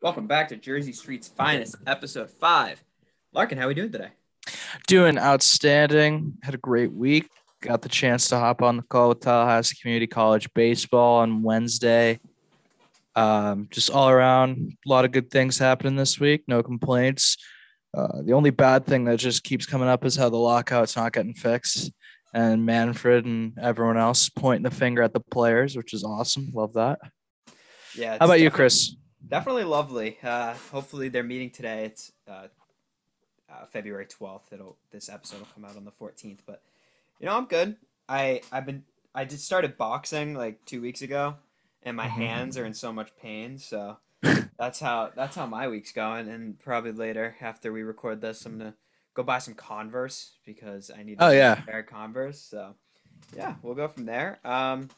Welcome back to Jersey Street's Finest, episode five. Larkin, how are we doing today? Doing outstanding. Had a great week. Got the chance to hop on the call with Tallahassee Community College baseball on Wednesday. Um, just all around, a lot of good things happening this week. No complaints. Uh, the only bad thing that just keeps coming up is how the lockout's not getting fixed, and Manfred and everyone else pointing the finger at the players, which is awesome. Love that. Yeah. How about you, Chris? Definitely lovely. Uh, hopefully they're meeting today. It's uh, uh, February twelfth. It'll this episode will come out on the fourteenth. But you know, I'm good. I I've been I just started boxing like two weeks ago, and my Mhm. hands are in so much pain. So that's how that's how my week's going. And probably later after we record this, I'm gonna go buy some Converse because I need. Oh, yeah. pair Converse. So yeah, we'll go from there. Um,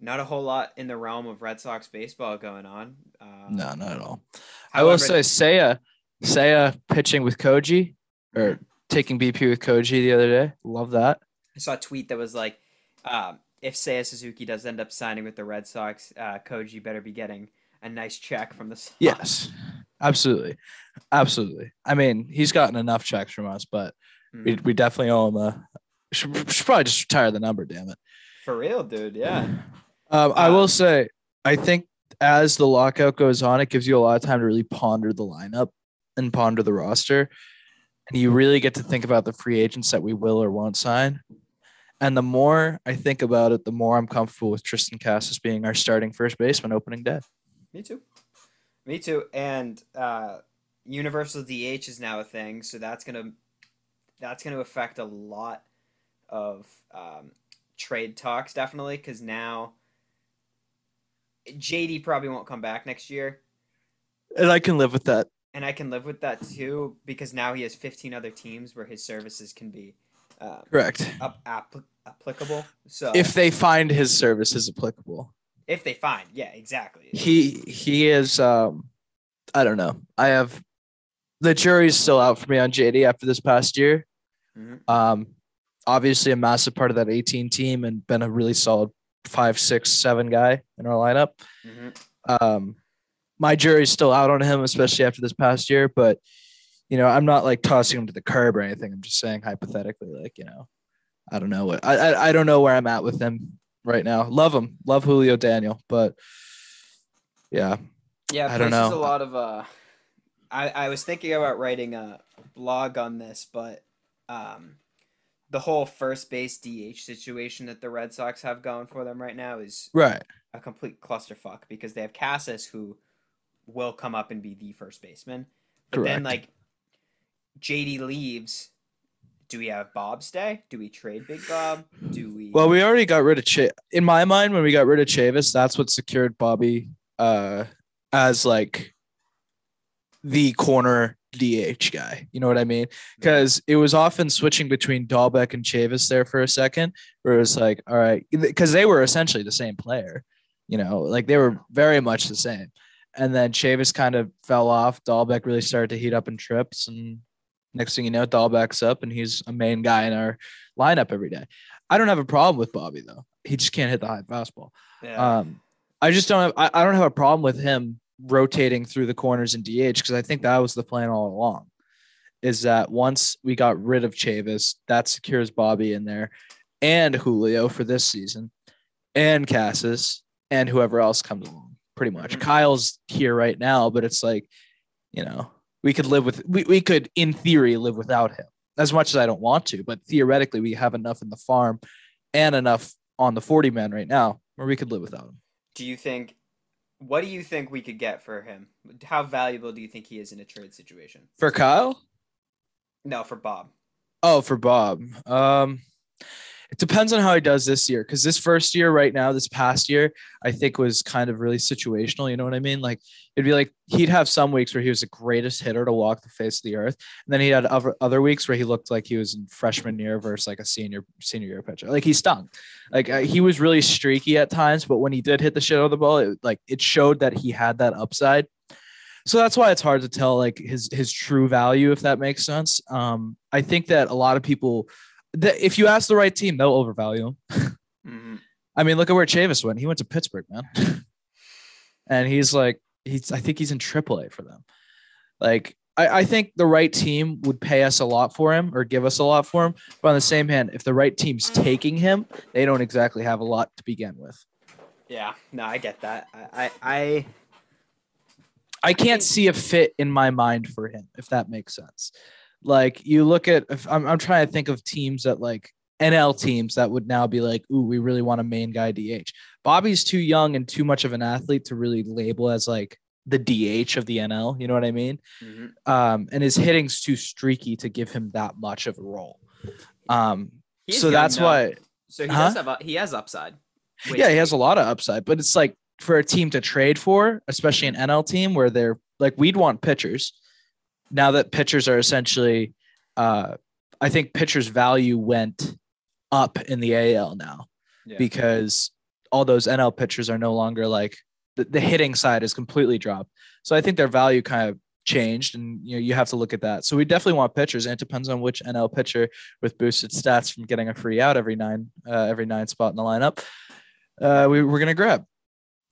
not a whole lot in the realm of Red Sox baseball going on. Um, No, not at all. I will say, Seiya, Seiya pitching with Koji or taking BP with Koji the other day. Love that. I saw a tweet that was like, um, if Seiya Suzuki does end up signing with the Red Sox, uh, Koji better be getting a nice check from the Sox. Yes, absolutely, absolutely. I mean, he's gotten enough checks from us, but we, Mhm. we definitely owe him a. Should, should probably just retire the number. Damn it. For real, dude. Yeah. Um, I will say, I think as the lockout goes on, it gives you a lot of time to really ponder the lineup and ponder the roster, and you really get to think about the free agents that we will or won't sign. And the more I think about it, the more I'm comfortable with Triston Casas being our starting first baseman opening day. Me too. Me too. And uh, universal DH is now a thing, so that's gonna that's gonna affect a lot of um, trade talks, definitely, because now JD probably won't come back next year. And I can live with that. and I can live with that too because now he has 15 other teams where his services can be uh, Correct. up, app- applicable. So If they find his services applicable. if they find, yeah, exactly. he he is um i don't know i have the jury's still out for me on jd after this past year Mhm. um obviously a massive part of that 18 team and been a really solid five six seven guy in our lineup Mhm. um my jury's still out on him especially after this past year but you know i'm not like tossing him to the curb or anything i'm just saying hypothetically like you know i don't know what i i, I don't know where i'm at with him right now love him love julio daniel but yeah Yeah, I don't know. a lot of. Uh, I I was thinking about writing a blog on this, but um, the whole first base DH situation that the Red Sox have going for them right now is right a complete clusterfuck because they have Casas who will come up and be the first baseman. But then like JD leaves. Do we have Bob stay? Do we trade Big Bob? Do we Well, we already got rid of Ch. In my mind, when we got rid of Chavis, that's what secured Bobby uh, as like the corner DH guy. You know what I mean? Because it was often switching between Dalbec and Chavis there for a second, where it was like, all right, because they were essentially the same player. You know, like they were very much the same. And then Chavis kind of fell off. Dalbec really started to heat up in trips, and next thing you know, Dalbec's up, and he's a main guy in our lineup every day. I don't have a problem with Bobby though. He just can't hit the high fastball. Yeah. Um, I just don't have. I, I don't have a problem with him rotating through the corners in DH because I think that was the plan all along. Is that once we got rid of Chavis, that secures Bobby in there, and Julio for this season, and Casas, and whoever else comes along. Pretty much, Mhm. Kyle's here right now, but it's like, you know, we could live with. We we could, in theory, live without him. As much as I don't want to, but theoretically, we have enough in the farm, and enough on the forty man right now where we could live without him. do you think what do you think we could get for him? How valuable do you think he is in a trade situation? For Kyle? No, for Bob. Oh, for Bob. Um, it depends on how he does this year. Because this first year, right now, this past year, I think was kind of really situational. You know what I mean? Like it'd be like he'd have some weeks where he was the greatest hitter to walk the face of the earth, and then he had other other weeks where he looked like he was in freshman year versus like a senior senior year pitcher. Like he stunk. Like uh, he was really streaky at times, but when he did hit the shit out of the ball, it like it showed that he had that upside. So that's why it's hard to tell like his his true value, if that makes sense. Um, I think that a lot of people that if you ask the right team, they'll overvalue him. Mm-hmm. I mean, look at where Chavis went. He went to Pittsburgh, man. and he's like, he's I think he's in AAA for them. Like I, I think the right team would pay us a lot for him or give us a lot for him. But on the same hand, if the right team's taking him, they don't exactly have a lot to begin with. Yeah, no, I get that. I, I, I I can't see a fit in my mind for him, if that makes sense. Like you look at, if I'm, I'm trying to think of teams that like NL teams that would now be like, ooh, we really want a main guy DH. Bobby's too young and too much of an athlete to really label as like the DH of the NL. You know what I mean? mhm. Um, and his hitting's too streaky to give him that much of a role. Um, He's so that's why, So he Huh? does have he has upside. Which- yeah, he has a lot of upside, but it's like for a team to trade for, especially an NL team where they're like, we'd want pitchers. Now that pitchers are essentially, uh, I think pitchers' value went up in the AL now Yeah. because all those NL pitchers are no longer like the, the hitting side is completely dropped. So I think their value kind of changed, and you know you have to look at that. So we definitely want pitchers, and it depends on which NL pitcher with boosted stats from getting a free out every nine uh, every nine spot in the lineup. Uh, we, we're gonna grab.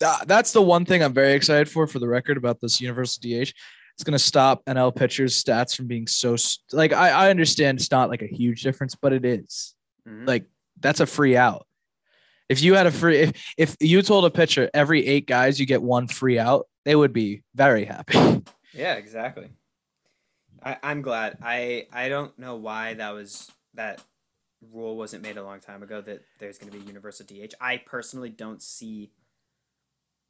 Uh, that's the one thing I'm very excited for. For the record, about this universal DH, it's gonna stop NL pitchers' stats from being so like I, I understand it's not like a huge difference, but it is Mhm. like that's a free out. If you had a free, if, if you told a pitcher every eight guys you get one free out, they would be very happy. Yeah, exactly. I, I'm glad. I I don't know why that was that rule wasn't made a long time ago that there's going to be a universal DH. I personally don't see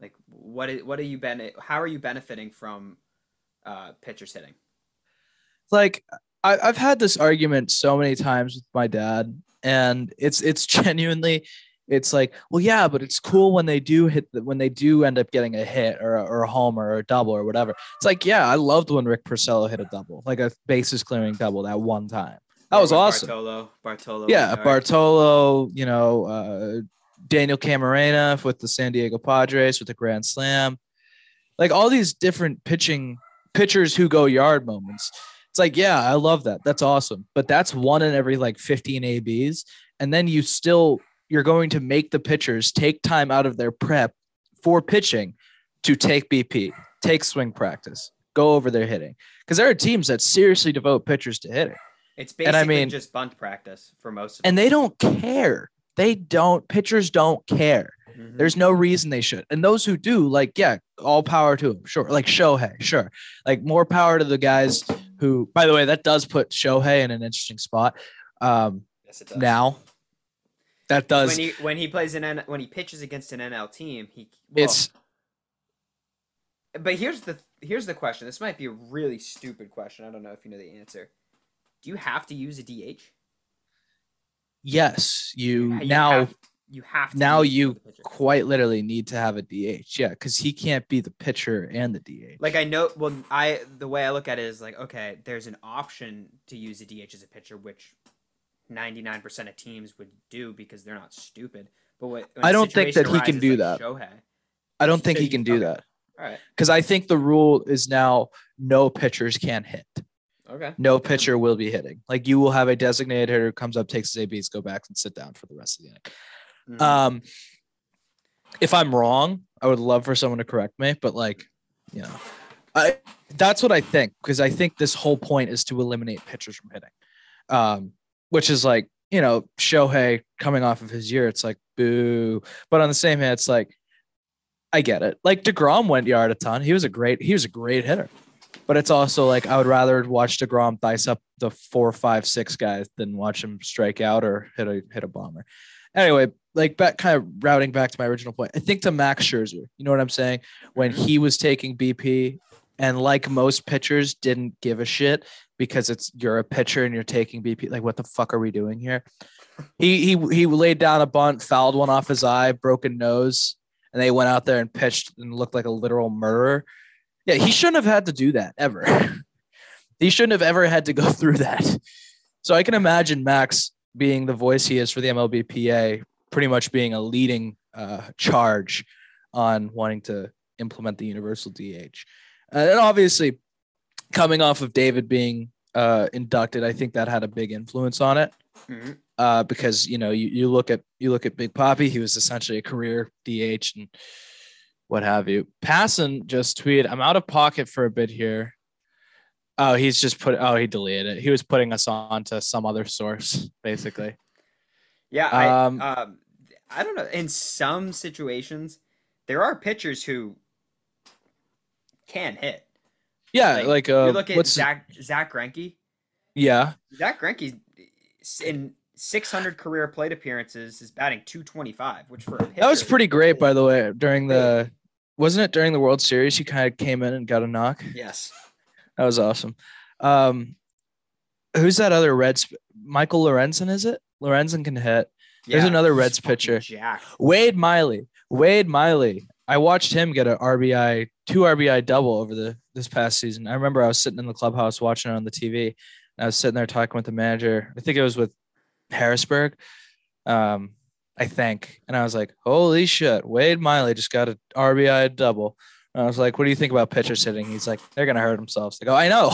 like what is, what are you ben how are you benefiting from uh pitchers hitting? like I, I've had this argument so many times with my dad, and it's it's genuinely, it's like, well, yeah, but it's cool when they do hit the, when they do end up getting a hit or a, or a home or a double or whatever. It's like, yeah, I loved when Rick Porcello hit a double, like a bases clearing double that one time. That was awesome. Bartolo, Bartolo. yeah, Bartolo, you know, uh, Daniel Camarena with the San Diego Padres with the Grand Slam, like all these different pitching pitchers who go yard moments. It's like, yeah, I love that. That's awesome. But that's one in every like 15 ABs. And then you still, you're going to make the pitchers take time out of their prep for pitching to take BP, take swing practice, go over their hitting. Because there are teams that seriously devote pitchers to hitting It's and I basically mean- just bunt practice for most of and they don't care. They don't, pitchers don't care. Them. Mhm. There's no reason they should. And those who do, like, yeah, all power to them. Sure. Like Shohei, sure. Like more power to the guys who, by the way, that does put Shohei in an interesting spot. Um, Yes, it does. now that does, when he when he plays an N, when he pitches against an NL team, he well, it's, But here's the here's the question. This might be a really stupid question. I don't know if you know the answer. Do you have to use a DH? yes, you, You now, have, you have to now you quite literally need to have a DH. Yeah. Cause he can't be the pitcher and the DH. like I know. Well, I the way I look at it is like okay, there's an option to use a DH as a pitcher, which ninety nine percent of teams would do because they're not stupid. But what I don't think that he can do like that. Shohei, I don't think so he can do okay. that all right, because I think the rule is now no pitchers can hit. okay, no pitcher will be hitting. Like you will have a designated hitter who comes up, takes his ABs, go back and sit down for the rest of the inning. Mhm. Um, if I'm wrong, I would love for someone to correct me, but like, you know, I that's what I think because I think this whole point is to eliminate pitchers from hitting, um, which is like you know Shohei coming off of his year, it's like boo. But on the same hand, it's like I get it. Like Degrom went yard a ton. He was a great he was a great hitter. But it's also like I would rather watch Degrom dice up the four, five, six guys than watch him strike out or hit a hit a bomber. Anyway, like back kind of routing back to my original point. I think to Max Scherzer, you know what I'm saying? When mm-hmm. he was taking BP and like most pitchers didn't give a shit because it's you're a pitcher and you're taking BP. Like, what the fuck are we doing here? He he he laid down a bunt, fouled one off his eye, broken nose, and they went out there and pitched and looked like a literal murderer. Yeah, he shouldn't have had to do that ever. he shouldn't have ever had to go through that. So I can imagine Max being the voice he is for the MLBPA, pretty much being a leading uh, charge on wanting to implement the universal DH. Uh, and obviously, coming off of David being uh, inducted, I think that had a big influence on it Mhm. uh, because you know you, you look at you look at Big Poppy, he was essentially a career DH, and what have you. Passan just tweeted, I'm out of pocket for a bit here. Oh, he's just put oh, he deleted it. He was putting us on to some other source, basically. Yeah, I Um, um, I don't know. In some situations, there are pitchers who can hit. Yeah, Like, like, you uh look at what's Zach Zack Greinke. yeah. Zack Greinke in 600 career plate appearances is batting 225, which for a pitcher, That was pretty great, by the way. During the wasn't it during the World Series? He kind of came in and got a knock. Yes. That was awesome. Um, who's that other Reds? Michael Lorenzen, is it? Lorenzen can hit. There's another Reds pitcher. jacked. Wade Miley. Wade Miley. I watched him get an RBI, two RBI double over the this past season. I remember I was sitting in the clubhouse watching it on the TV. And I was sitting there talking with the manager. I think it was with Harrisburg. Um, I think. And I was like, holy shit, Wade Miley just got an RBI double. And I was like, what do you think about pitchers hitting? He's like, they're gonna hurt themselves. Like, go, I know.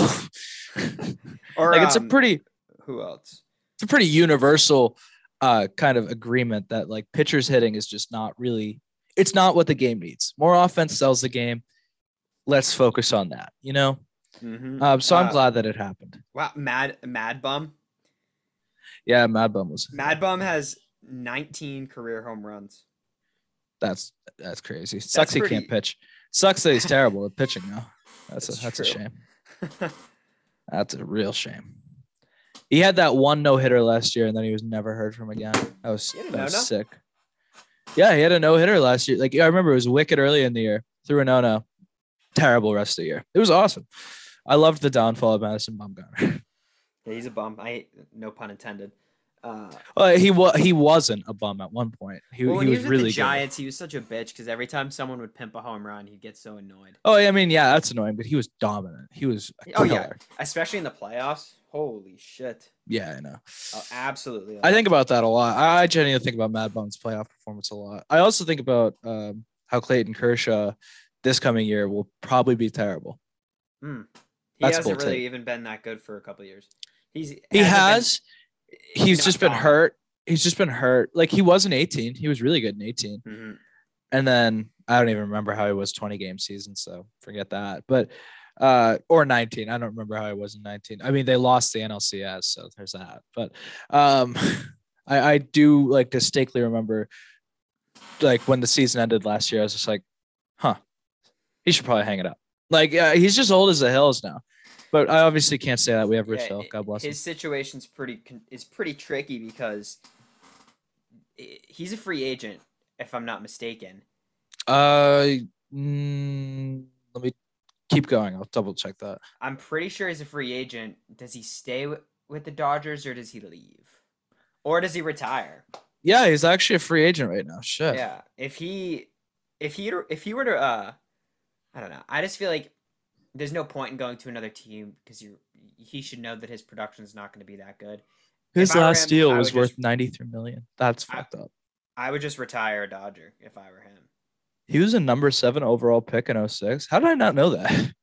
Or like it's a um, pretty who else? It's a pretty universal uh kind of agreement that like pitchers hitting is just not really it's not what the game needs. More offense sells the game. Let's focus on that, you know? Mhm. Um, so I'm Uh, glad that it happened. Wow, Mad Mad Bum. Yeah, Mad Bum was Mad Bum has 19 career home runs. that's that's crazy. Sucks he pretty- can't pitch. Sucks that he's terrible at pitching though. That's a It's that's a shame. That's a real shame. He had that one no hitter last year, and then he was never heard from again. That was, He had a that was sick. Yeah, he had a no hitter last year. Like I remember, it was wicked early in the year. Threw a no no. Terrible rest of the year. It was awesome. I loved the downfall of Madison Bumgarner. Yeah, he's a bum. I no pun intended. Uh, well, he was he wasn't a bum at one point. He, well, he he was was, really the good. Giants, he was such a bitch because every time someone would pimp a home run, he'd get so annoyed. Oh, I mean, yeah, that's annoying, but he was dominant. He was. Oh, yeah. Especially in the playoffs. Holy shit! yeah, I know. Oh, absolutely. I think about that a lot. I genuinely think about Mad Bum's playoff performance a lot. I also think about um, how Clayton Kershaw this coming year will probably be terrible. Hmm. he That's hasn't really take. even been that good for a couple years. He's He hasn't been- he's just been hurt. He's just been hurt. Like he was in 18. He was really good in 18. Mhm. And then I don't even remember how he was 20 game season, so forget that. But uh or 19. I don't remember how he was in 19. I mean, they lost the NLCS, so there's that. But um I, I do like distinctly remember like when the season ended last year, I was just like, huh, he should probably hang it up. Like uh, he's just old as the hills now. But I obviously can't say that. We have Rich Yeah, Hill. God bless him. His situation's pretty con- is pretty tricky because he's a free agent, if I'm not mistaken. Uh, mm, let me keep going. I'll double check that. I'm pretty sure he's a free agent. Does he stay wi- with the Dodgers or does he leave, or does he retire? Yeah, he's actually a free agent right now. Shit. Yeah, if he, if he, if he were to, uh, I don't know. I just feel like there's no point in going to another team because you, he should know that his production is not going to be that good. His last him, deal was worth just- 93 million. That's I- fucked up. I would just retire a Dodger if I were him. He was a number seven overall pick in 06. How did I not know that?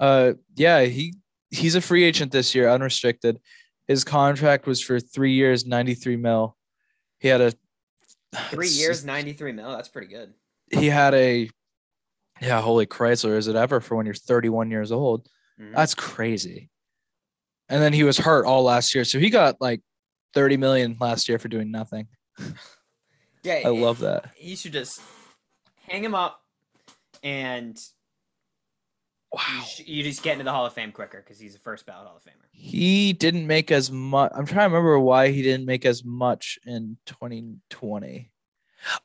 Uh, yeah, he he's a free agent this year, unrestricted. His contract was for three years, 93 mil. He had a Three years, ninety three mil. That's pretty good. he had a yeah, holy Chrysler, is it ever for when you're 31 years old? Mhm. That's crazy. And then he was hurt all last year. So he got like 30 million last year for doing nothing. Yeah, I love that. He should just hang him up, and you, Wow. sh- you just get into the Hall of Fame quicker because he's a first ballot Hall of Famer. He didn't make as much. I'm trying to remember why he didn't make as much in 2020.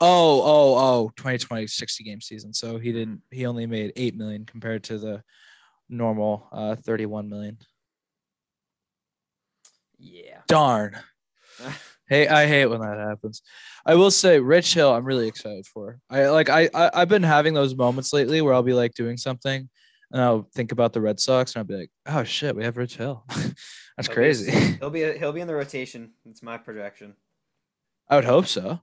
Oh, oh, oh, 2020 60 game season. So he didn't, he only made 8 million compared to the normal uh, 31 million. Yeah. Darn. Hey, I hate when that happens. I will say, Rich Hill, I'm really excited for. I like, I, I, I've been having those moments lately where I'll be like doing something, and I'll think about the Red Sox, and I'll be like, oh shit, we have Rich Hill. That's He'll be crazy. He'll be he'll be in the rotation. It's my projection. I would hope so.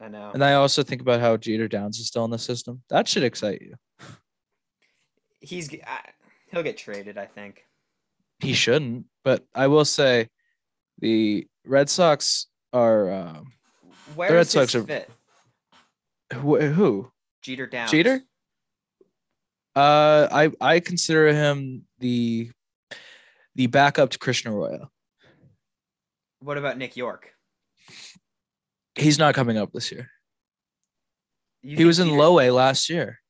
I know. And I also think about how Jeter Downs is still in the system. That should excite you. He's I, he'll get traded. I think. He shouldn't, but I will say, the Red Sox are um, Where Red is his Sox are- fit? who, who Jeter Downs. Jeter? Uh, I I consider him the the backup to Christian Arroyo. What about Nick Yorke? He's not coming up this year. You He was in Jeter- low A last year.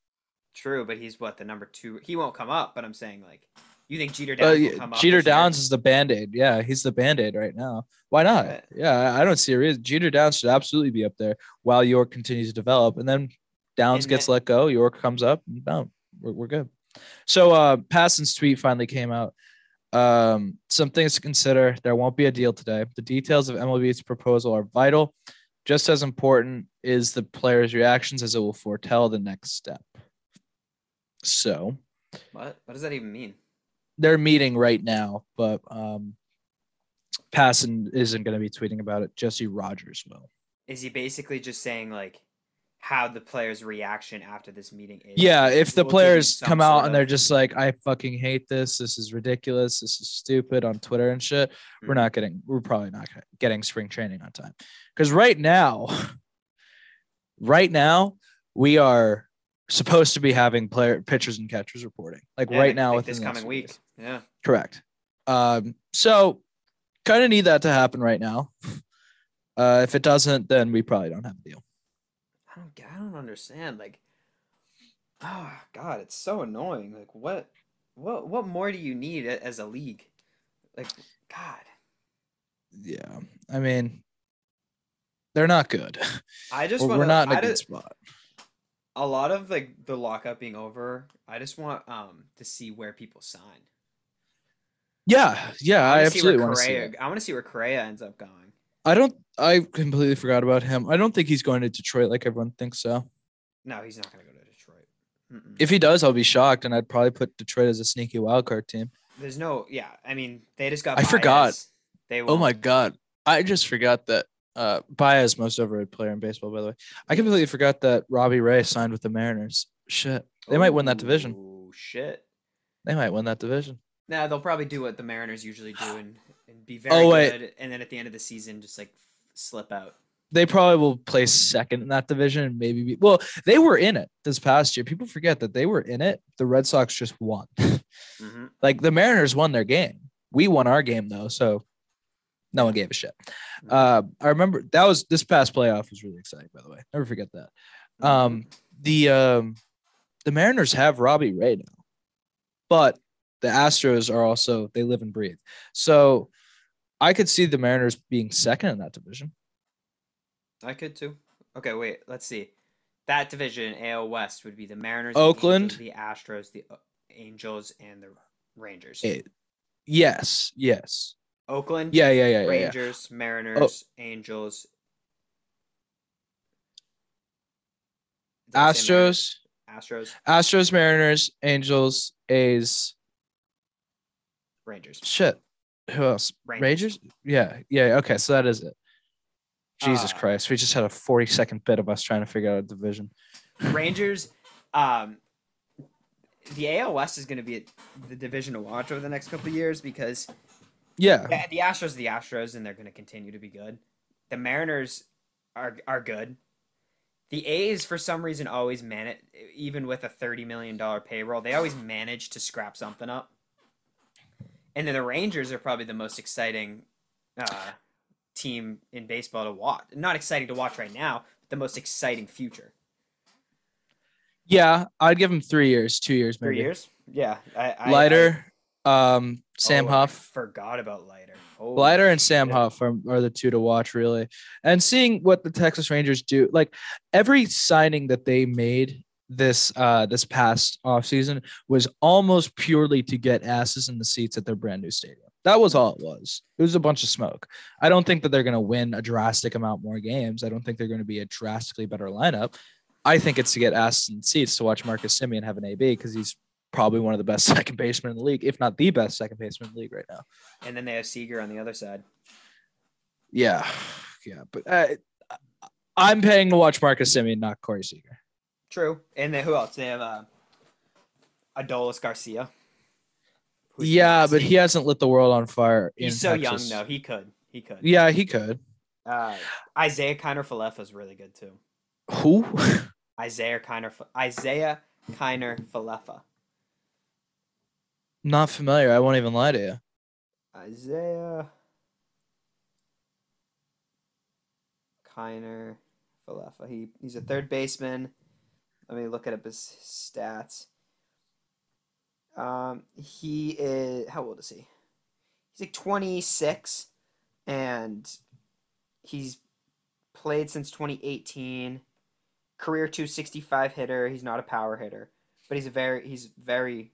True, but he's what the number two. He won't come up. But I'm saying like, you think Jeter Uh, Downs will yeah, come up? Jeter this year? Is the band aid. Yeah, he's the band aid right now. Why not? Right. Yeah, I- I don't see a reason. Jeter Downs should absolutely be up there while Yorke continues to develop. And then Downs And gets then- let go. Yorke comes up. And boom, we're, we're good. So uh Passan's tweet finally came out. Um, some things to consider. There won't be a deal today. The details of MLB's proposal are vital. Just as important is the players' reactions as it will foretell the next step. So What? What does that even mean? They're meeting right now, but um Passan isn't going to be tweeting about it. Jesse Rogers will. Is he basically just saying like how the players' reaction after this meeting is? Yeah, if the Will players come out sort and they're just like, I fucking hate this. This is ridiculous. This is stupid on Twitter and shit. We're Mhm. not getting, we're probably not getting spring training on time. Because right now, right now, we are supposed to be having player pitchers and catchers reporting. Like Yeah, right now, like within this coming week. days. Yeah. Correct. Um, so kind of need that to happen right now. Uh, if it doesn't, then we probably don't have a deal. I don't. I don't understand. Like, oh God, it's so annoying. Like, what, what, what more do you need as a league? Like, God, Yeah, I mean, they're not good. I just want we're not in a I good just, spot. A lot of like the lockup being over. I just want um to see where people sign. Yeah, yeah, I see absolutely want to see it. I want to see where Correa ends up going. I don't. I completely forgot about him. I don't think he's going to Detroit like everyone thinks so. No, he's not going to go to Detroit. Mm-mm. If he does, I'll be shocked, and I'd probably put Detroit as a sneaky wild card team. There's no, yeah. I mean, they just got. I forgot. They Oh my god, I just forgot that. Uh, Baez, most overrated player in baseball, by the way. I completely forgot that Robbie Ray signed with the Mariners. Shit, they might win that division. Oh shit! They might win that division. Nah, they'll probably do what the Mariners usually do and, and be very Oh, wait. good, and then at the end of the season, just like slip out. They probably will place second in that division and maybe be, well, they were in it this past year. People forget that they were in it. The Red Sox just won. hmm like the Mariners won their game. We won our game though, so no one gave a shit. Uh, I remember that was this past playoff was really exciting. By the way, never forget that. Mm-hmm. Um, the um, the Mariners have Robbie Ray now, but the Astros are also they live and breathe. So I could see the Mariners being second in that division. I could too. Okay, wait. Let's see. That division, AL West, would be the Mariners, Oakland. the, Angels, the Astros, the uh, Angels, and the Rangers. It- yes, yes, Oakland, yeah, yeah, yeah, yeah. yeah. Rangers, Mariners, Angels. Did I say Mariners? Astros, Astros, Astros, Mariners, Angels, A's. Rangers, Shit. Who else? Rangers. Rangers? Yeah. Yeah. Okay. So that is it. Jesus Uh, Christ. We just had a 40 second bit of us trying to figure out a division. Rangers. Um, the AL West is going to be the division to watch over the next couple of years because Yeah. Yeah, the Astros, are the Astros, and they're going to continue to be good. The Mariners are are good. The A's, for some reason, always manage, even with a thirty million dollar payroll, they always manage to scrap something up. And then the Rangers are probably the most exciting uh, team in baseball to watch. Not exciting to watch right now, but the most exciting future. Yeah. I'd give him three years, two years, maybe. Three years? Yeah, I, I Leiter, um, Sam oh, I Huff. forgot about Leiter. Holy Blighter and Sam. Huff are, are the two to watch, really. And seeing what the Texas Rangers do, like every signing that they made this uh this past offseason was almost purely to get asses in the seats at their brand new stadium. That was all it was. It was a bunch of smoke. I don't think that they're going to win a drastic amount more games. I don't think they're going to be a drastically better lineup. I think it's to get asses in seats to watch Marcus Semien have an AB because he's probably one of the best second basemen in the league, if not the best second baseman in the league right now. And then they have Seager on the other side. Yeah, yeah, but uh, I'm paying to watch Marcus Semien, not Corey Seager. True. And then who else? They have uh, Adolis Garcia. Yeah, but he hasn't lit the world on fire. he's so Texas. young though. He could. He could. Yeah, he could. Uh, Isiah Kiner Falefa is really good too. Who? Isiah Kiner Isiah Kiner Falefa. Not familiar. I won't even lie to you. Isiah Kiner Falefa. He he's a third baseman. Let me look at up his stats. Um, he is how old is he? He's like twenty six, and he's played since twenty eighteen. Career two sixty five hitter. He's not a power hitter, but he's a very he's very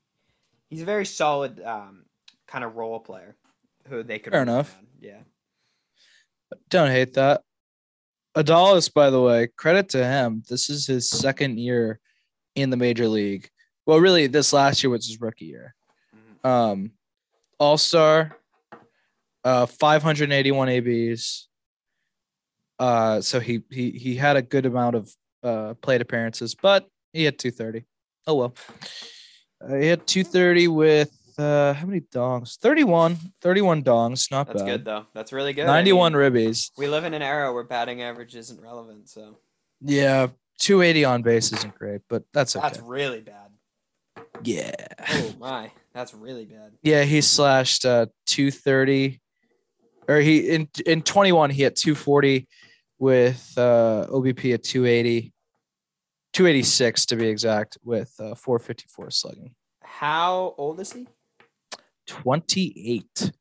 he's a very solid um, kind of role player who they could Fair enough. Yeah. Don't hate that. Adolis, by the way, credit to him. This is his second year in the major league. Well, really, this last year was his rookie year. Mhm. Um, All star, uh, 581 ABs. Uh, so he he he had a good amount of uh plate appearances, but he had 230. Oh well. Uh, he had 230 with uh how many dongs? 31. 31 dongs, not That's bad. good though. That's really good. I 91 mean, ribbies. we live in an era where batting average isn't relevant, so Yeah, 280 on base isn't great, but that's okay. that's really bad. yeah. Oh my, that's really bad. Yeah, he slashed uh 230 or he in in 21 he had 240 with uh OBP at 280 286 to be exact with uh 454 slugging. How old is he? 28.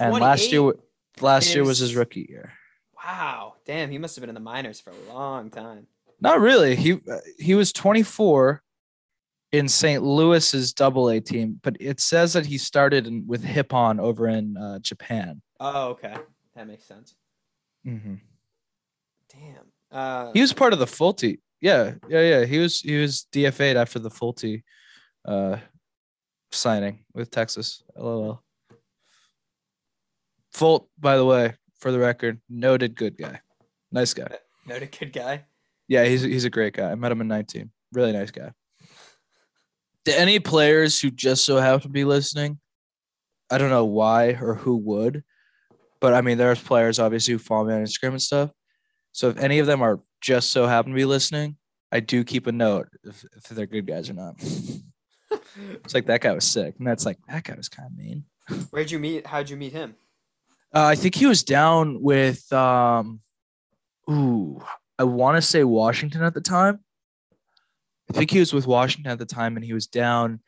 And last year 28? last year was his rookie year. Wow, damn, he must have been in the minors for a long time. Not really. He uh, he was 24 in St. Louis's double A team, but it says that he started in, with Hippon over in uh, Japan. Oh, okay, that makes sense. Mm-hmm. Damn. Uh, He was part of the Folty. Yeah, yeah, yeah. He was he was DFA'd after the Folty uh signing with Texas. LOL. Fult, by the way, for the record, noted good guy. Nice guy. noted good guy. Yeah, he's he's a great guy. I met him in 19. Really nice guy. To any players who just so happen to be listening, I don't know why or who would, but I mean, there's players obviously who follow me on Instagram and stuff. So if any of them are just so happen to be listening, I do keep a note if, if they're good guys or not. it's like that guy was sick, and that's like that guy was kind of mean. Where'd you meet? How'd you meet him? Uh, I think he was down with um, ooh, I want to say Washington at the time. I think he was with Washington at the time, and he was down.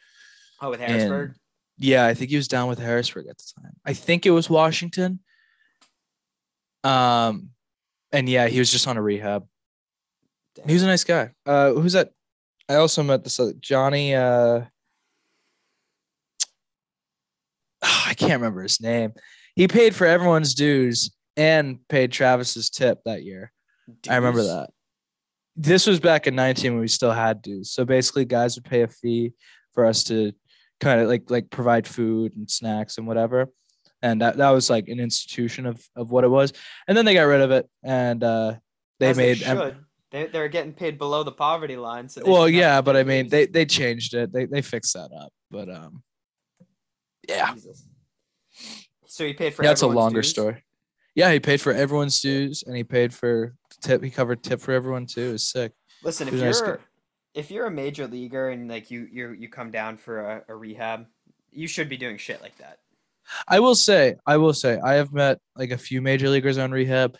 Oh, with Harrisburg. Yeah, I think he was down with Harrisburg at the time. I think it was Washington. Um, and yeah, he was just on a rehab. He was a nice guy. Uh, who's that? I also met this uh, Johnny. Uh, I can't remember his name. He paid for everyone's dues and paid Travis's tip that year. I remember that. This was back in 19 when we still had dues. So basically, guys would pay a fee for us to kind of like like provide food and snacks and whatever. And that, that was like an institution of of what it was. And then they got rid of it and uh they As made should. They they're getting paid below the poverty line. So well yeah but i mean they they changed it they they fixed that up but um yeah Jesus. So he paid for. that's a longer dues? story yeah he paid for everyone's dues and he paid for tip he covered tip for everyone too is sick Listen, if nice you're guy. if you're a major leaguer and like you you you come down for a, a rehab, you should be doing shit like that. i will say i will say i have met like a few major leaguers on rehab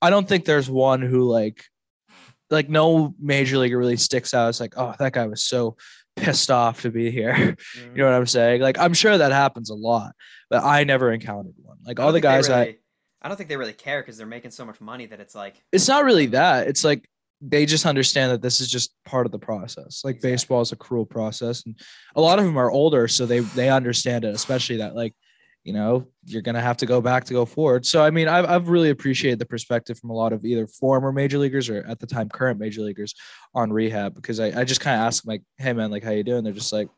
i don't think there's one who like like no major leaguer really sticks out it's like oh that guy was so pissed off to be here you know what i'm saying like i'm sure that happens a lot but i never encountered one like all the guys i I don't think they really care because they're making so much money that it's like it's not really that. It's like they just understand that this is just part of the process. Like Exactly. baseball is a cruel process, and a lot of them are older, so they they understand it. Especially that like, you know, you're gonna have to go back to go forward. So I mean, I've I've really appreciated the perspective from a lot of either former major leaguers or at the time current major leaguers on rehab because I I just kind of ask them like, hey man, like how you doing? They're just like,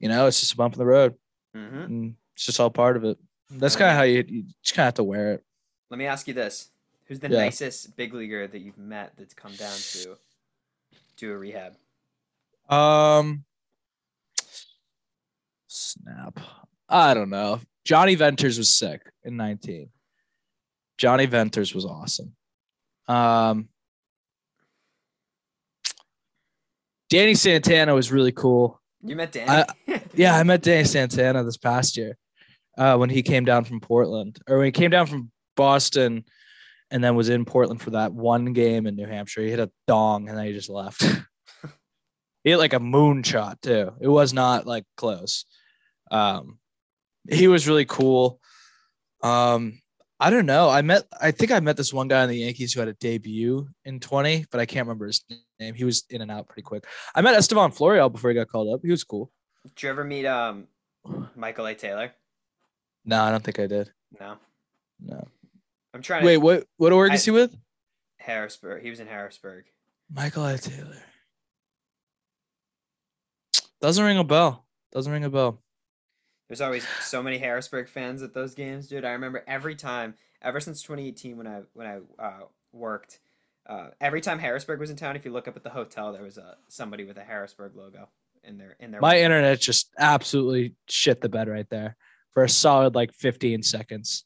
you know, it's just a bump in the road, Mhm. and it's just all part of it. That's kind of how you you just kind of have to wear it. Let me ask you this: Who's the Yeah. nicest big leaguer that you've met that's come down to do a rehab? Um, snap. I don't know. Jonny Venters was sick in 19. Jonny Venters was awesome. Um, Danny Santana was really cool. You met Danny? I- Yeah, I met Danny Santana this past year uh, when he came down from Portland, or when he came down from Boston, and then was in Portland for that one game in New Hampshire. He hit a dong and then he just left. he hit like a moonshot too. It was not like close. Um, he was really cool. Um, I don't know. I met. I think I met this one guy in the Yankees who had a debut in 20, but I can't remember his name. He was in and out pretty quick. I met Estevan Florial before he got called up. He was cool. Did you ever meet um Michael A. Taylor? No, I don't think I did. No. No. I'm trying Wait, to what? What org is he with? Harrisburg. He was in Harrisburg. Michael A. Taylor. Doesn't ring a bell. Doesn't ring a bell. There's always so many Harrisburg fans at those games, dude. I remember every time, ever since 2018 when I when I uh, worked, uh, every time Harrisburg was in town, if you look up at the hotel, there was a somebody with a Harrisburg logo in their in their. My window. internet just absolutely shit the bed right there for a solid like 15 seconds.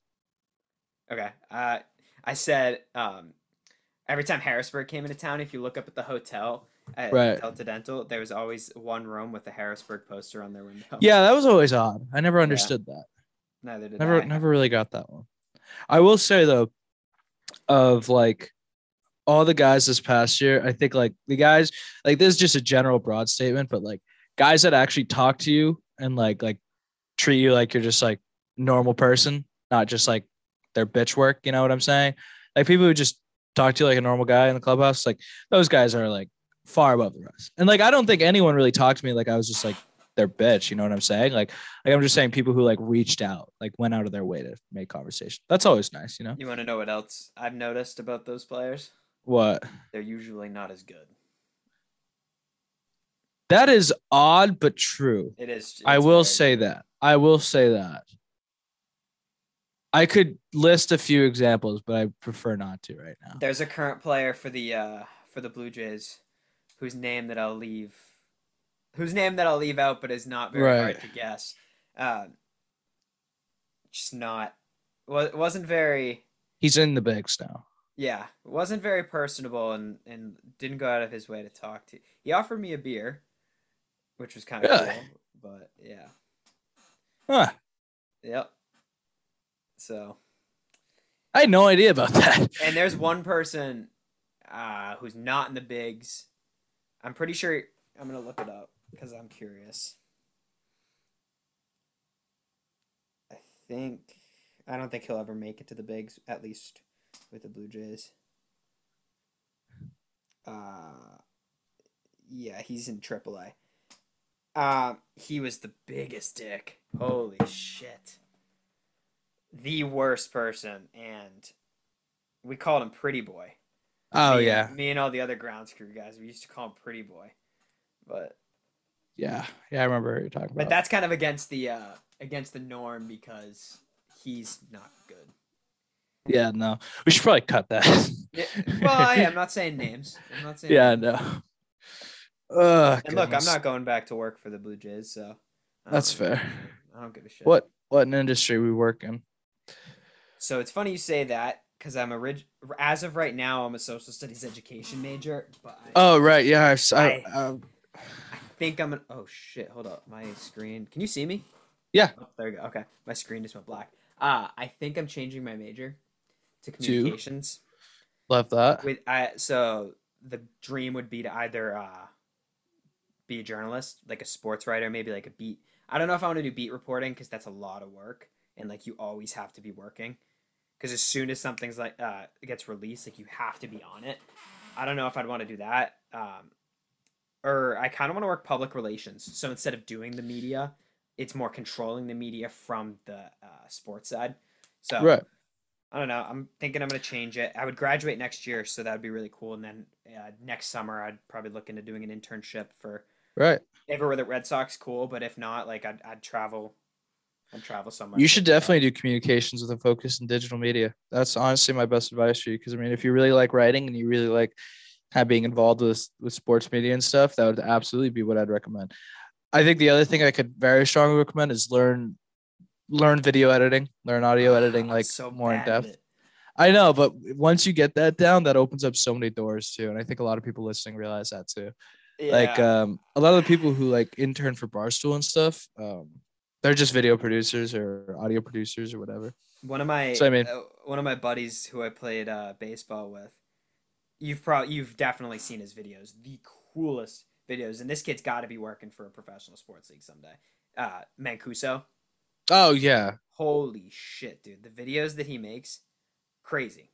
Okay. Uh, I said um, every time Harrisburg came into town, if you look up at the hotel at Right. Delta Dental, there was always one room with a Harrisburg poster on their window. Yeah, that was always odd. I never understood that. Neither did Never I. never really got that one. I will say though, of like all the guys this past year, I think like the guys like this is just a general broad statement, but like guys that actually talk to you and like like treat you like you're just like normal person, not just like their bitch work. You know what I'm saying? Like people who just talk to you like a normal guy in the clubhouse, like those guys are like far above the rest. And like I don't think anyone really talked to me like I was just like their bitch. You know what I'm saying? Like like I'm just saying people who like reached out, like went out of their way to make conversation. That's always nice, you know. You want to know what else I've noticed about those players? What? They're usually not as good. That is odd but true. It is. I will say that. I will say that. I could list a few examples, but I prefer not to right now. There's a current player for the uh, for the Blue Jays, whose name that I'll leave, whose name that I'll leave out, but is not very hard Right. to guess. Uh, just not. Well, wasn't very. He's in the bigs now. Yeah, wasn't very personable and and didn't go out of his way to talk to. He offered me a beer, which was kind of Really? cool. But yeah, Huh. yep. So I had no idea about that. and there's one person uh, who's not in the bigs. I'm pretty sure. I'm gonna look it up because I'm curious. I think I don't think he'll ever make it to the bigs, at least with the Blue Jays. Uh, yeah, he's in AAA. Um, he was the biggest dick. Holy shit. The worst person, and we called him Pretty Boy. Oh Me yeah. me and all the other ground crew guys, we used to call him Pretty Boy, but Yeah. Yeah, I remember what you're talking but about. that's kind of against the uh against the norm because he's not good. yeah, no. We should probably cut that. Yeah, well, I, I'm not saying names. I'm not saying. yeah, names. no. Ugh, And look, I'm not going back to work for the Blue Jays, so That's really give a fair. I don't give a shit. What what an industry we work in. So it's funny you say that because I'm a orig- as of right now I'm a social studies education major, but I, Oh right, yeah. I, I- um, I think I'm an oh shit, hold up, my screen. Can you see me? Yeah. Oh, there you go. Okay, my screen just went black. Uh, I think I'm changing my major to communications. love that. With I so the dream would be to either uh, be a journalist, like a sports writer, maybe like a beat. I don't know if I want to do beat reporting because that's a lot of work, and like you always have to be working. Because as soon as something's like uh, gets released, like you have to be on it. I don't know if I'd want to do that. Um, or I kind of want to work public relations. So instead of doing the media, it's more controlling the media from the uh, sports side. So Right. I don't know. I'm thinking I'm gonna change it. I would graduate next year, so that would be really cool. And then uh, next summer, I'd probably look into doing an internship for Right. if it were the Red Sox, cool. But if not, like I'd, I'd travel, I'd travel somewhere. You should definitely do communications with a focus in digital media. That's honestly my best advice for you. Because I mean, if you really like writing and you really like kind of being involved with with sports media and stuff, that would absolutely be what I'd recommend. I think the other thing I could very strongly recommend is learn learn video editing, learn audio editing, I'm like so more in depth. I know, but once you get that down, that opens up so many doors too. And I think a lot of people listening realize that too. Like um, a lot of the people who like intern for Barstool and stuff, um, they're just video producers or audio producers or whatever. one of my So, I mean- uh, one of my buddies who I played uh, baseball with. You've probably you've definitely seen his videos. The coolest videos, and this kid's got to be working for a professional sports league someday. Uh, Mancuso. Oh yeah, Holy shit, dude! The videos that he makes, crazy.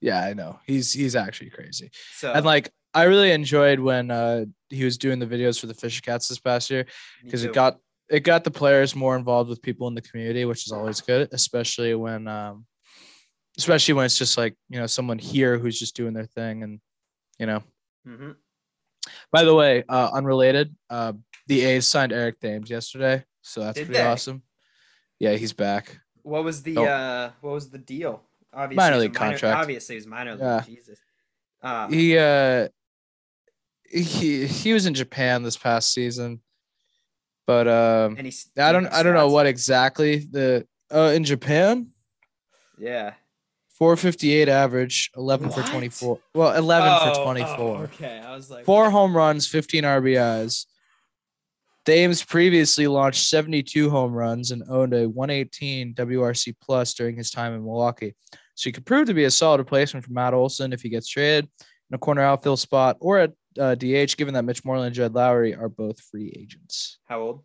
yeah, I know. He's he's actually crazy. So And like I really enjoyed when uh he was doing the videos for the Fisher Cats this past year because it got it got the players more involved with people in the community, which is always good, especially when um especially when it's just like, you know, someone here who's just doing their thing and you know. Mhm. By the way, uh unrelated, uh the A's signed Eric Thames yesterday, so that's Did pretty they? awesome. Yeah, he's back. What was the Oh. uh what was the deal? Obviously, Minor it was a league contract. Obviously, it was minor league. Yeah. Jesus. Uh, He uh he he was in Japan this past season. But um and he's. I don't I don't know what exactly the uh in Japan Yeah. 458 average 11 for 24 well 11 Oh, for oh, 24 okay, I was like. four home runs 15 RBIs Thames previously launched 72 home runs and owned a 118 WRC plus during his time in Milwaukee so he could prove to be a solid replacement for Matt Olson if he gets traded in a corner outfield spot or at uh, DH given that Mitch Moreland and Jed Lowrie are both free agents How old?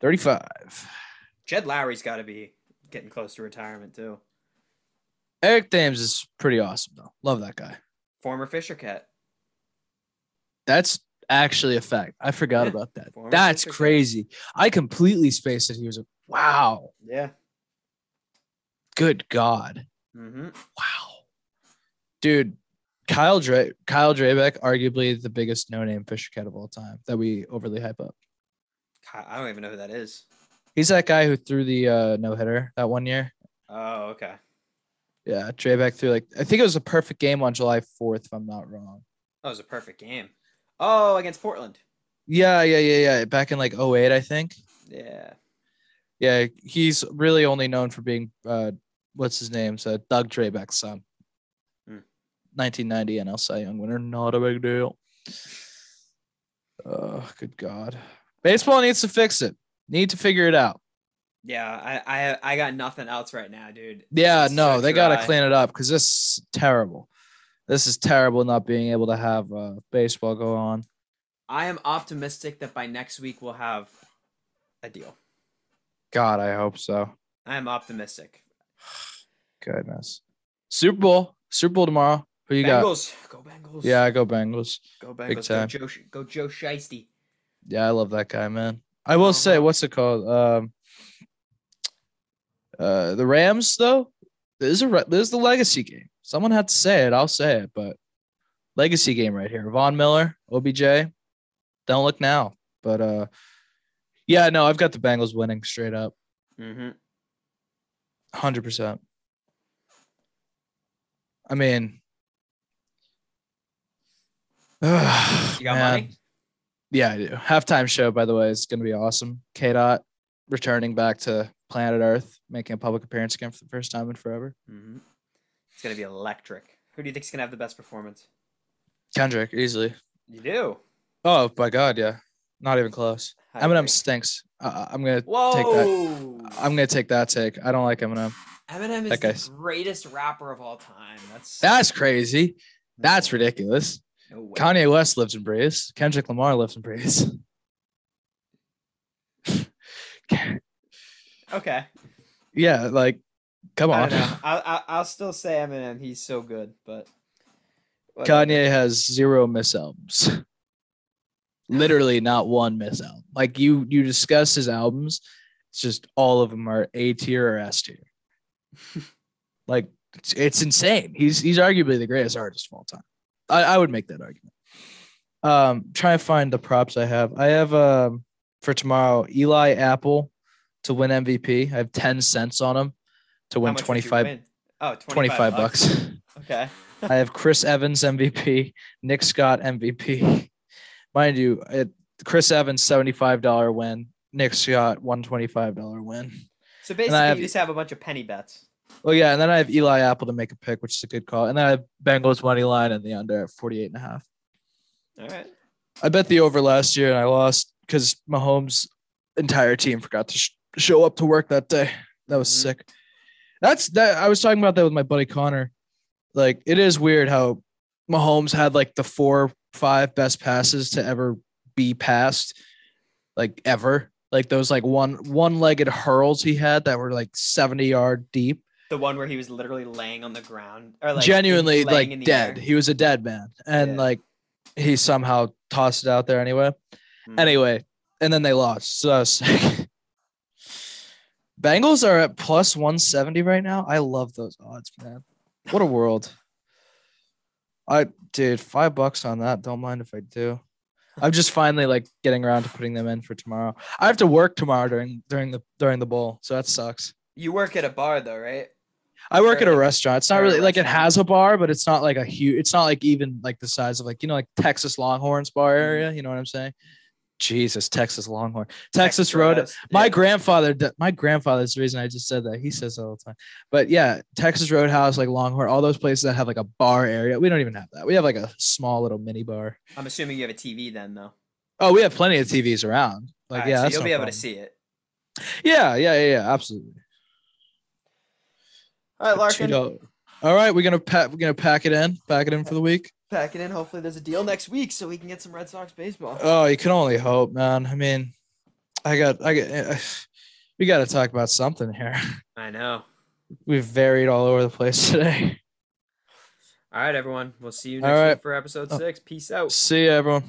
35 Jed Lowrie's got to be getting close to retirement too. Eric Thames is pretty awesome though love that guy Former Fisher Cat. That's actually a fact. I forgot Yeah, about that. former That's Fisher Cat. crazy. I completely spaced that he was a wow. Yeah. Good God. Mm-hmm. Wow. Dude, Kyle Dre Kyle Drabek, arguably the biggest no-name Fisher cat of all time that we overly hype up. I don't even know who that is. He's that guy who threw the uh, no-hitter that one year. Oh, okay. Yeah, Drabek threw like I think it was a perfect game on July 4th, if I'm not wrong. That was a perfect game. Oh, against Portland. Yeah, yeah, yeah, yeah. Back in like 08, I think. Yeah. Yeah, he's really only known for being uh what's his name? So Doug Drabek's son. Hmm. 1990 NL Cy Young winner, not a big deal. Oh, good God. Baseball needs to fix it. Need to figure it out. Yeah, I, I I got nothing else right now, dude. Yeah, no, so they gotta clean it up because this is terrible. This is terrible not being able to have uh, baseball go on. I am optimistic that by next week we'll have a deal. God, I hope so. I am optimistic. Goodness. Super Bowl. Super Bowl tomorrow. Who you got? Bengals, go Bengals. Yeah, I go Bengals. go Bengals. big Go time. Joe, go Joe Shiesty. Yeah, I love that guy, man. I will say, Uh-huh. what's it called? Um, uh, the Rams though. There's a re- there's the legacy game. Someone had to say it. I'll say it, but legacy game right here. Von Miller, OBJ. Don't look now, but uh, yeah, no, I've got the Bengals winning straight up, Mm-hmm. hundred percent. I mean, You got money? Yeah, I do. Halftime show, by the way, is going to be awesome. K Dot returning back to planet Earth, making a public appearance again for the first time in forever. Mm-hmm. It's gonna be electric. Who do you think's gonna have the best performance? Kendrick, easily. You do. Oh, by God, yeah. Not even close. How Eminem think? stinks. Uh, I'm gonna Whoa. take that. I'm gonna take that take. I don't like Eminem. Eminem is that guy's- the greatest rapper of all time. That's That's crazy. That's ridiculous. No way. Kanye West lives in breathes. Kendrick Lamar lives in breathes. Okay. yeah, like, come on. don't. I'll, I'll, I'll still say Eminem. He's so good, but whatever. Kanye has zero miss albums. Literally not one miss album. Like you you discuss his albums, it's just all of them are A tier or S tier. like it's, it's insane. He's he's arguably the greatest artist of all time. I, I would make that argument. Um, trying to find the props I have. I have um for tomorrow Eli Apple to win MVP. I have 10 cents on him to win much would you 25, win? Oh, 25, 25 bucks. Okay. I have Chris Evans MVP, Nick Scott MVP. Mind you, it, Chris Evans $75 win, Nick Scott $125 win. So basically, have- you just have a bunch of penny bets. Well, yeah, and then I have Eli Apple to make a pick, which is a good call. And then I have Bengals money line and the under at 48 and a half. All right. I bet the over last year and I lost because Mahomes' entire team forgot to sh- show up to work that day. That was Mhm. sick. That's that. I was talking about that with my buddy Connor. Like, it is weird how Mahomes had like the four, five best passes to ever be passed, like ever. Like those like one one legged hurls he had that were like 70 yard deep. The one where he was literally laying on the ground or like Genuinely like dead. air. He was a dead man. And Yeah. like he somehow tossed it out there anyway. Mm. Anyway, and then they lost. So that was sick. Bengals are at plus 170 right now. I love those odds, man. What a world. I dude, five bucks on that. Don't mind if I do. I'm just finally like getting around to putting them in for tomorrow. I have to work tomorrow during during the during the bowl, so that sucks. You work at a bar though, right? I work at a restaurant. It's not really like it has a bar, but it's not like a huge. It's not like even like the size of like you know like Texas Longhorns bar Mhm. area. You know what I'm saying? Jesus, Texas Longhorn, Texas, Road. Roadhouse. My Yeah. grandfather, my grandfather's the reason I just said that. He says that all the time. But yeah, Texas Roadhouse, like Longhorn, all those places that have like a bar area. We don't even have that. We have like a small little mini bar. I'm assuming you have a TV then though. Oh, we have plenty of TVs around. Like, Alright, yeah, so that's you'll no be able to see it. Yeah, yeah, yeah, yeah, absolutely. All right, Two Larkin. dollars. All right, we're gonna pack. We're gonna pack it in. Pack it in for the week. Pack it in. Hopefully, there's a deal next week so we can get some Red Sox baseball. Oh, you can only hope, man. I mean, I got, I got. Eh, we got to talk about something here. I know. We've varied all over the place today. All right, everyone. We'll see you next right. week for episode Oh. six. Peace out. See you, everyone.